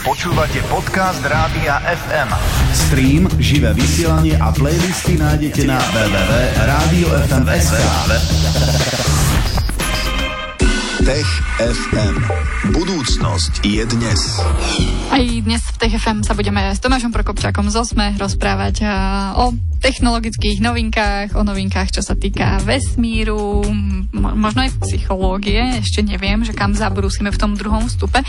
Počúvate podcast Rádia FM. Stream, živé vysielanie a playlisty nájdete na www.radiofm.sk Tech FM. Budúcnosť je dnes. Aj dnes v Tech FM sa budeme s Tomášom Prokopčákom z Osme rozprávať o technologických novinkách, o novinkách, čo sa týka vesmíru, možno aj psychológie, ešte neviem, že kam zabrúsime v tom druhom stupe,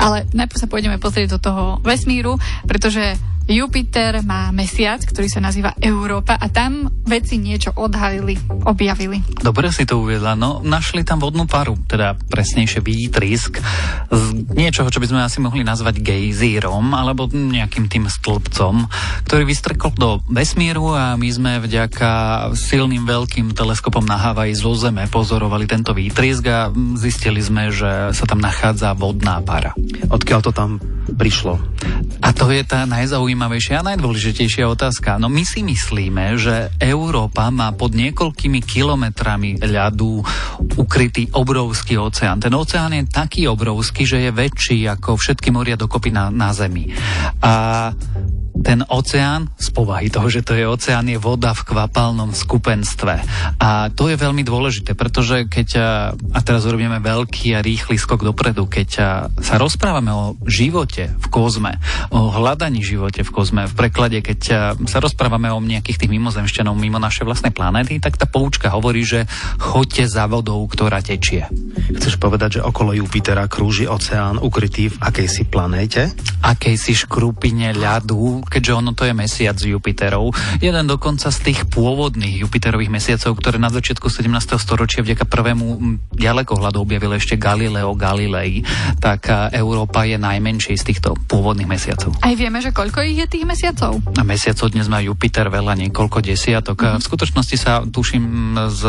ale najprv sa pôjdeme pozrieť do toho vesmíru, pretože Jupiter má mesiac, ktorý sa nazýva Európa a tam veci niečo odhalili, objavili. Dobre si to uviedla. No, našli tam vodnú paru, teda presnejšie výtrisk z niečoho, čo by sme asi mohli nazvať gejzírom alebo nejakým tým stĺpcom, ktorý vystrekol do vesmíru a my sme vďaka silným veľkým teleskopom na Havaji zo Zeme pozorovali tento výtrisk a zistili sme, že sa tam nachádza vodná para. Odkiaľ to tam prišlo? A to je tá najzaujímavejšia a najdôležitejšia otázka. No my si myslíme, že Európa má pod niekoľkými kilometrami ľadu ukrytý obrovský oceán. Ten oceán je taký obrovský, že je väčší ako všetky moria dokopy na, na Zemi. A ten oceán, z povahy toho, že to je oceán, je voda v kvapalnom skupenstve. A to je veľmi dôležité, pretože keď, a teraz urobíme veľký a rýchly skok dopredu, keď sa rozprávame o živote v kozme, o hľadaní živote v kozme, v preklade, keď sa rozprávame o nejakých tých mimozemšťanov mimo našej vlastnej planéty, tak tá poučka hovorí, že choďte za vodou, ktorá tečie. Chceš povedať, že okolo Jupitera krúži oceán ukrytý v akejsi planéte? Akejsi škrupine ľadu, keďže ono to je mesiac Jupiterov. Jeden dokonca z tých pôvodných Jupiterových mesiacov, ktoré na začiatku 17. storočia vďaka prvému ďalekohľadu objavil ešte Galileo Galilei, tak Európa je najmenší z týchto pôvodných mesiacov. Aj vieme, že koľko ich je tých mesiacov? A mesiacov dnes má Jupiter veľa, niekoľko desiatok. Mm. V skutočnosti sa, tuším, s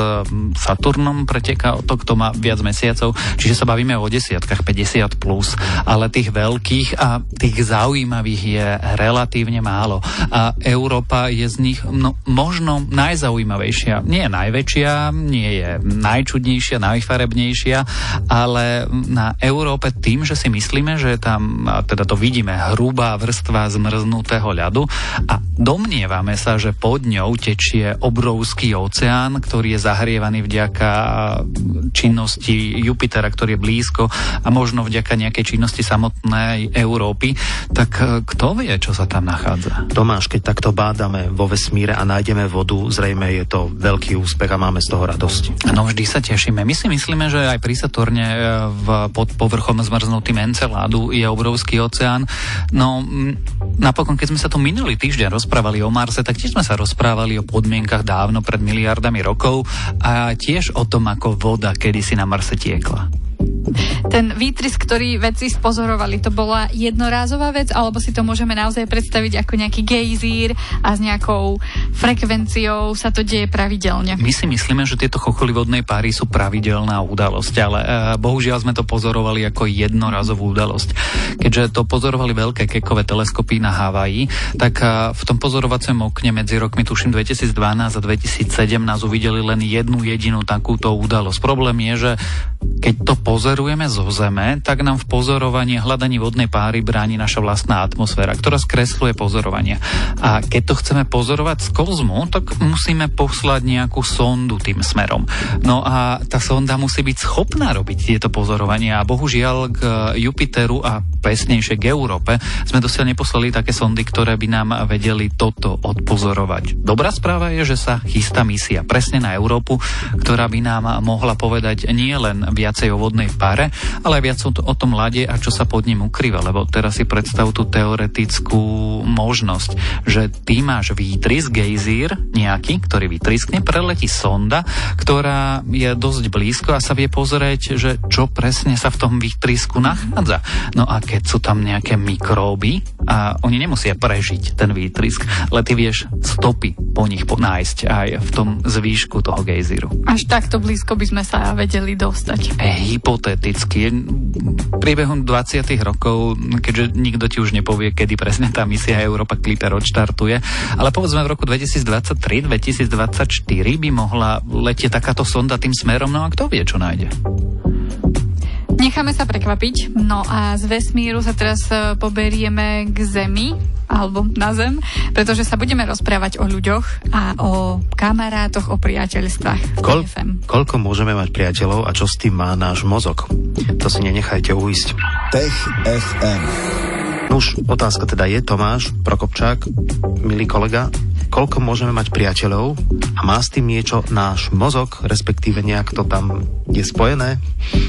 Saturnom preteká o to, kto má viac mesiacov, čiže sa bavíme o desiatkách, 50 plus, ale tých veľkých a tých zaujímavých je relatívne relatívne málo. A Európa je z nich no, možno najzaujímavejšia. Nie je najväčšia, nie je najčudnejšia, najfarebnejšia, ale na Európe tým, že si myslíme, že tam, a teda to vidíme, hrubá vrstva zmrznutého ľadu a domnievame sa, že pod ňou tečie obrovský oceán, ktorý je zahrievaný vďaka činnosti Jupitera, ktorý je blízko a možno vďaka nejakej činnosti samotnej Európy, tak kto vie, čo sa tam nachádza? Nachádza. Tomáš, keď takto bádame vo vesmíre a nájdeme vodu, zrejme je to veľký úspech a máme z toho radosť. No vždy sa tešíme. My si myslíme, že aj pri Saturne e, v, pod povrchom zmrznutým Enceládu je obrovský oceán. No napokon, keď sme sa tu minulý týždeň rozprávali o Marse, tak tiež sme sa rozprávali o podmienkach dávno pred miliardami rokov a tiež o tom, ako voda kedysi na Marse tiekla. Ten výtris, ktorý vedci spozorovali, to bola jednorázová vec, alebo si to môžeme naozaj predstaviť ako nejaký gejzír a s nejakou frekvenciou sa to deje pravidelne? My si myslíme, že tieto chocholy vodnej páry sú pravidelná udalosť, ale uh, bohužiaľ sme to pozorovali ako jednorazovú udalosť. Keďže to pozorovali veľké kekové teleskopy na Havaji, tak uh, v tom pozorovacom okne medzi rokmi tuším 2012 a 2007 nás uvideli len jednu jedinú takúto udalosť. Problém je, že keď to pozorujeme zo Zeme, tak nám v pozorovaní hľadaní vodnej páry bráni naša vlastná atmosféra, ktorá skresluje pozorovania. A keď to chceme pozorovať z kozmu, tak musíme poslať nejakú sondu tým smerom. No a tá sonda musí byť schopná robiť tieto pozorovania a bohužiaľ k Jupiteru a presnejšie k Európe sme dosiaľ neposlali také sondy, ktoré by nám vedeli toto odpozorovať. Dobrá správa je, že sa chystá misia presne na Európu, ktorá by nám mohla povedať nie len viacej o vodnej páre, ale aj viac o tom lade a čo sa pod ním ukrýva, lebo teraz si predstav tú teoretickú možnosť, že ty máš výtrysk, gejzír nejaký, ktorý vytriskne, preletí sonda, ktorá je dosť blízko a sa vie pozrieť, že čo presne sa v tom výtrysku nachádza. No a keď sú tam nejaké mikróby a oni nemusia prežiť ten výtrysk, ale ty vieš stopy po nich nájsť aj v tom zvýšku toho gejzíru. Až takto blízko by sme sa vedeli dostať. E, hypoteticky. Priebehom 20. rokov, keďže nikto ti už nepovie, kedy presne tá misia Európa Clipper odštartuje, ale povedzme v roku 2023-2024 by mohla letieť takáto sonda tým smerom, no a kto vie, čo nájde? Necháme sa prekvapiť. No a z vesmíru sa teraz e, poberieme k Zemi, alebo na Zem, pretože sa budeme rozprávať o ľuďoch a o kamarátoch, o priateľstvách. Kol- FM. koľko môžeme mať priateľov a čo s tým má náš mozog? To si nenechajte uísť. Tech FM. Už otázka teda je, Tomáš Prokopčák, milý kolega, koľko môžeme mať priateľov a má s tým niečo náš mozog, respektíve nejak to tam je spojené?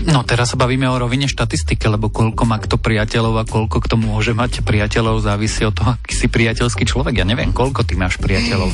No teraz sa bavíme o rovine štatistiky, lebo koľko má kto priateľov a koľko kto môže mať priateľov, závisí od toho, aký si priateľský človek. Ja neviem, koľko ty máš priateľov.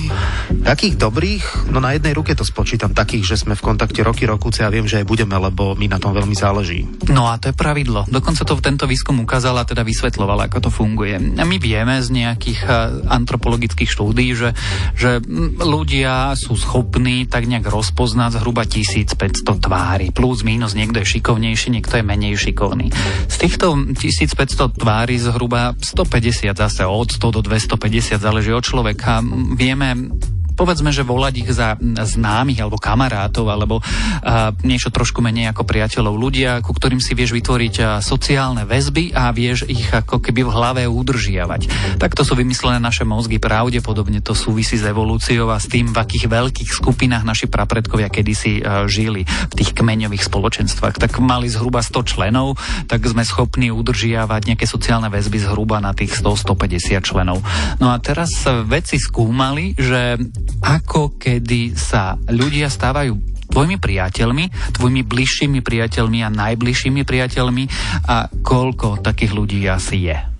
Takých dobrých, no na jednej ruke to spočítam, takých, že sme v kontakte roky, rokúce a viem, že aj budeme, lebo mi na tom veľmi záleží. No a to je pravidlo. Dokonca to tento výskum ukázal a teda vysvetloval, ako to funguje. A my vieme z nejakých eh, antropologických štúdí, že, že mm, ľudia sú schopní tak nejak rozpoznať zhruba 1500 tvári. Plus, minus, niekto je šikovnejší, niekto je menej šikovný. Z týchto 1500 tvári zhruba 150 zase od 100 do 250 záleží od človeka. Vieme povedzme, že volať ich za známych alebo kamarátov alebo uh, niečo trošku menej ako priateľov. Ľudia, ku ktorým si vieš vytvoriť uh, sociálne väzby a vieš ich ako keby v hlave udržiavať. Takto sú vymyslené naše mozgy. Pravdepodobne to súvisí s evolúciou a s tým, v akých veľkých skupinách naši prapredkovia kedysi uh, žili v tých kmeňových spoločenstvách. Tak mali zhruba 100 členov, tak sme schopní udržiavať nejaké sociálne väzby zhruba na tých 100-150 členov. No a teraz vedci skúmali, že ako kedy sa ľudia stávajú tvojimi priateľmi, tvojimi bližšími priateľmi a najbližšími priateľmi a koľko takých ľudí asi je.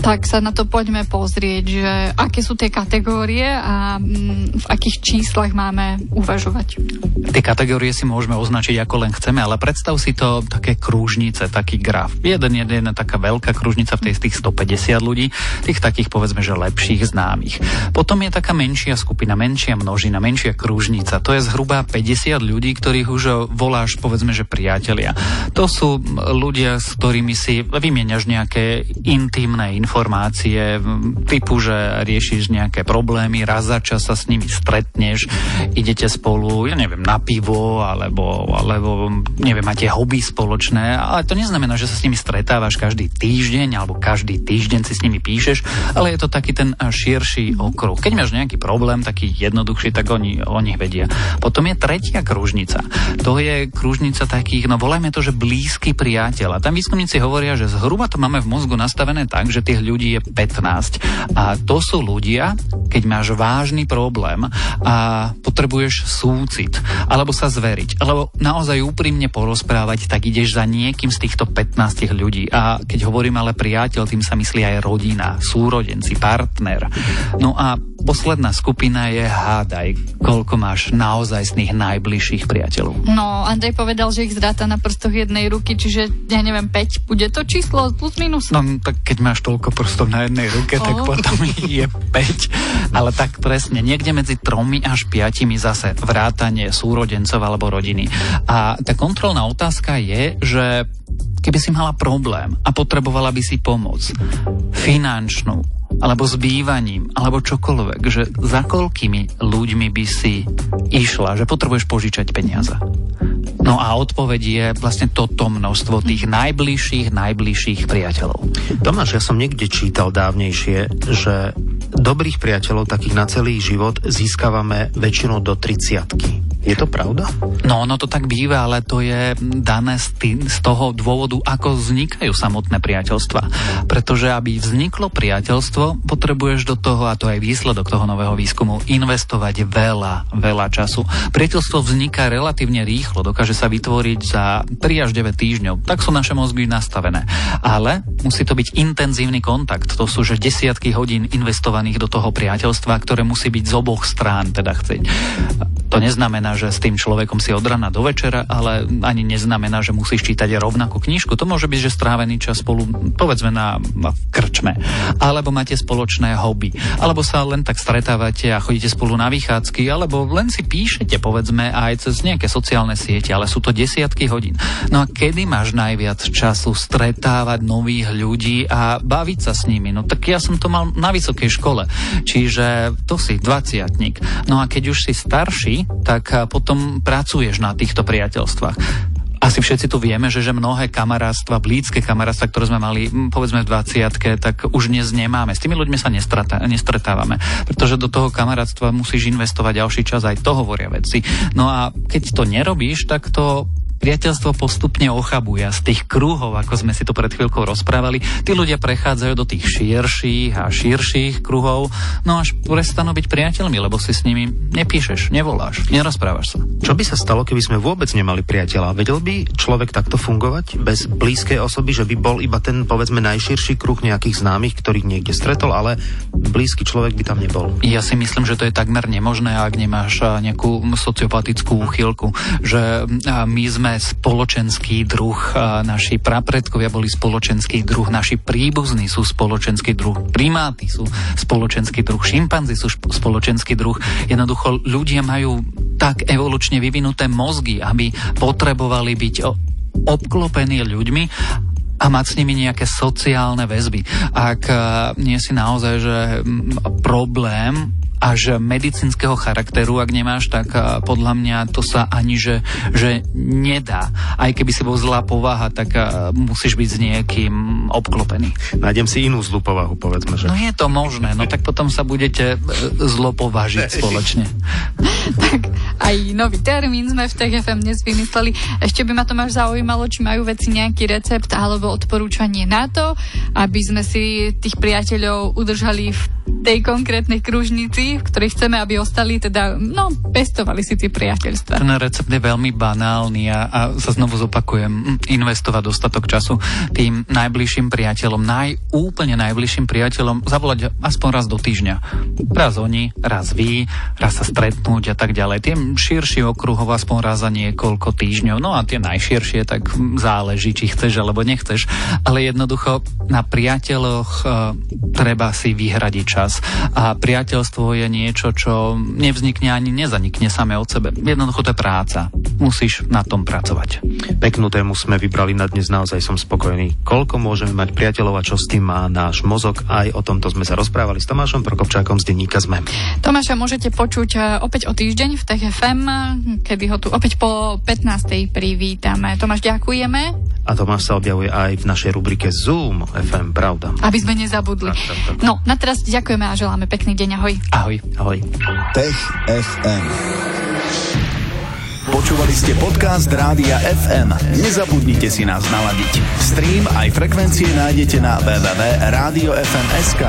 Tak sa na to poďme pozrieť, že aké sú tie kategórie a mm, v akých číslach máme uvažovať. Tie kategórie si môžeme označiť ako len chceme, ale predstav si to také krúžnice, taký graf. Jeden, jeden, taká veľká krúžnica v tej z tých 150 ľudí, tých takých povedzme, že lepších známych. Potom je taká menšia skupina, menšia množina, menšia krúžnica. To je zhruba 50 ľudí, ktorých už voláš povedzme, že priatelia. To sú ľudia, s ktorými si vymieňaš nejaké intimné informácie, m, typu, že riešiš nejaké problémy, raz za čas sa s nimi stretneš, idete spolu, ja neviem, na pivo, alebo, alebo neviem, máte hobby spoločné, ale to neznamená, že sa s nimi stretávaš každý týždeň, alebo každý týždeň si s nimi píšeš, ale je to taký ten širší okruh. Keď máš nejaký problém, taký jednoduchší, tak oni o nich vedia. Potom je tretia kružnica. To je kružnica takých, no volajme to, že blízky priateľ. A tam výskumníci hovoria, že zhruba to máme v mozgu nastavené tak, že tých ľudí je 15. A to sú ľudia, keď máš vážny problém a potrebuješ súcit, alebo sa zveriť, alebo naozaj úprimne porozprávať, tak ideš za niekým z týchto 15 ľudí. A keď hovorím ale priateľ, tým sa myslí aj rodina, súrodenci, partner. No a posledná skupina je hádaj, koľko máš naozajstných najbližších priateľov. No, Andrej povedal, že ich zráta na prstoch jednej ruky, čiže ja neviem, 5 bude to číslo plus minus. No tak keď máš toľko prstov na jednej ruke, tak Oh. potom je 5. Ale tak presne, niekde medzi tromi až piatimi zase vrátanie súrodencov alebo rodiny. A tá kontrolná otázka je, že keby si mala problém a potrebovala by si pomoc finančnú, alebo s bývaním, alebo čokoľvek, že za koľkými ľuďmi by si išla, že potrebuješ požičať peniaze. No a odpoveď je vlastne toto množstvo tých najbližších, najbližších priateľov. Tomáš, ja som niekde čítal dávnejšie, že dobrých priateľov, takých na celý život, získavame väčšinou do 30 Je to pravda? No, ono to tak býva, ale to je dané z, tý, z toho dôvodu, ako vznikajú samotné priateľstva. Pretože aby vzniklo priateľstvo, potrebuješ do toho, a to je výsledok toho nového výskumu, investovať veľa, veľa času. Priateľstvo vzniká relatívne rýchlo, dokáže sa vytvoriť za 3 až 9 týždňov. Tak sú naše mozgy nastavené. Ale musí to byť intenzívny kontakt. To sú že desiatky hodín investovaných do toho priateľstva, ktoré musí byť z oboch strán teda chceť. To neznamená, že s tým človekom si od rana do večera, ale ani neznamená, že musíš čítať rovnakú knižku. To môže byť, že strávený čas spolu, povedzme, na krčme. Alebo máte spoločné hobby. Alebo sa len tak stretávate a chodíte spolu na vychádzky, alebo len si píšete, povedzme, aj cez nejaké sociálne siete, ale sú to desiatky hodín. No a kedy máš najviac času stretávať nových ľudí a baviť sa s nimi? No tak ja som to mal na vysokej škole, čiže to si 20 No a keď už si starší, tak a, potom pracuješ na týchto priateľstvách. Asi všetci tu vieme, že, že mnohé kamarátstva, blízke kamarátstva, ktoré sme mali, povedzme v 20 tak už dnes nemáme. S tými ľuďmi sa nestretávame, pretože do toho kamarátstva musíš investovať ďalší čas, aj to hovoria veci. No a keď to nerobíš, tak to priateľstvo postupne ochabuje z tých kruhov, ako sme si to pred chvíľkou rozprávali, tí ľudia prechádzajú do tých širších a širších kruhov, no až prestanú byť priateľmi, lebo si s nimi nepíšeš, nevoláš, nerozprávaš sa. Čo by sa stalo, keby sme vôbec nemali priateľa? Vedel by človek takto fungovať bez blízkej osoby, že by bol iba ten povedzme najširší kruh nejakých známych, ktorých niekde stretol, ale blízky človek by tam nebol. Ja si myslím, že to je takmer nemožné, ak nemáš nejakú sociopatickú úchylku, že my sme sme spoločenský druh, naši prapredkovia boli spoločenský druh, naši príbuzní sú spoločenský druh, primáty sú spoločenský druh, šimpanzi sú spoločenský druh. Jednoducho ľudia majú tak evolučne vyvinuté mozgy, aby potrebovali byť obklopení ľuďmi a mať s nimi nejaké sociálne väzby. Ak nie si naozaj že problém až medicínskeho charakteru, ak nemáš, tak podľa mňa to sa ani že, že nedá. Aj keby si bol zlá povaha, tak musíš byť s niekým obklopený. Nájdem si inú zlú povahu, povedzme. Že... No je to možné, no tak potom sa budete e, zlo považiť spoločne. tak aj nový termín sme v TGFM dnes vymysleli. Ešte by ma to máš zaujímalo, či majú veci nejaký recept alebo odporúčanie na to, aby sme si tých priateľov udržali v tej konkrétnej kružnici, v ktorej chceme, aby ostali, teda, no, pestovali si tie priateľstva. Ten recept je veľmi banálny a, a sa znovu zopakujem, investovať dostatok času tým najbližším priateľom, najúplne najbližším priateľom, zavolať aspoň raz do týždňa. Raz oni, raz vy, raz sa stretnúť a tak ďalej. Tým širší okruhov aspoň raz za niekoľko týždňov. No a tie najširšie, tak záleží, či chceš alebo nechceš. Ale jednoducho na priateľoch e, treba si vyhradiť čas. A priateľstvo je niečo, čo nevznikne ani nezanikne samé od sebe. Jednoducho to je práca. Musíš na tom pracovať. Peknú tému sme vybrali na dnes, naozaj som spokojný. Koľko môžeme mať priateľov a čo s tým má náš mozog? Aj o tomto sme sa rozprávali s Tomášom Prokopčákom z denníka ZME. Tomáša môžete počuť e, opäť o týždeň v TFM, kedy ho tu opäť po 15. privítame. Tomáš, ďakujeme. A Tomáš sa objavuje aj v našej rubrike Zoom FM, pravda. Aby sme nezabudli. Tak, tak, tak. No, na teraz ďakujem Ďakujeme a želáme pekný deň. Ahoj. Ahoj. Ahoj. Tech FM. Počúvali ste podcast Rádia FM. Nezabudnite si nás naladiť. Stream aj frekvencie nájdete na www.radiofm.sk.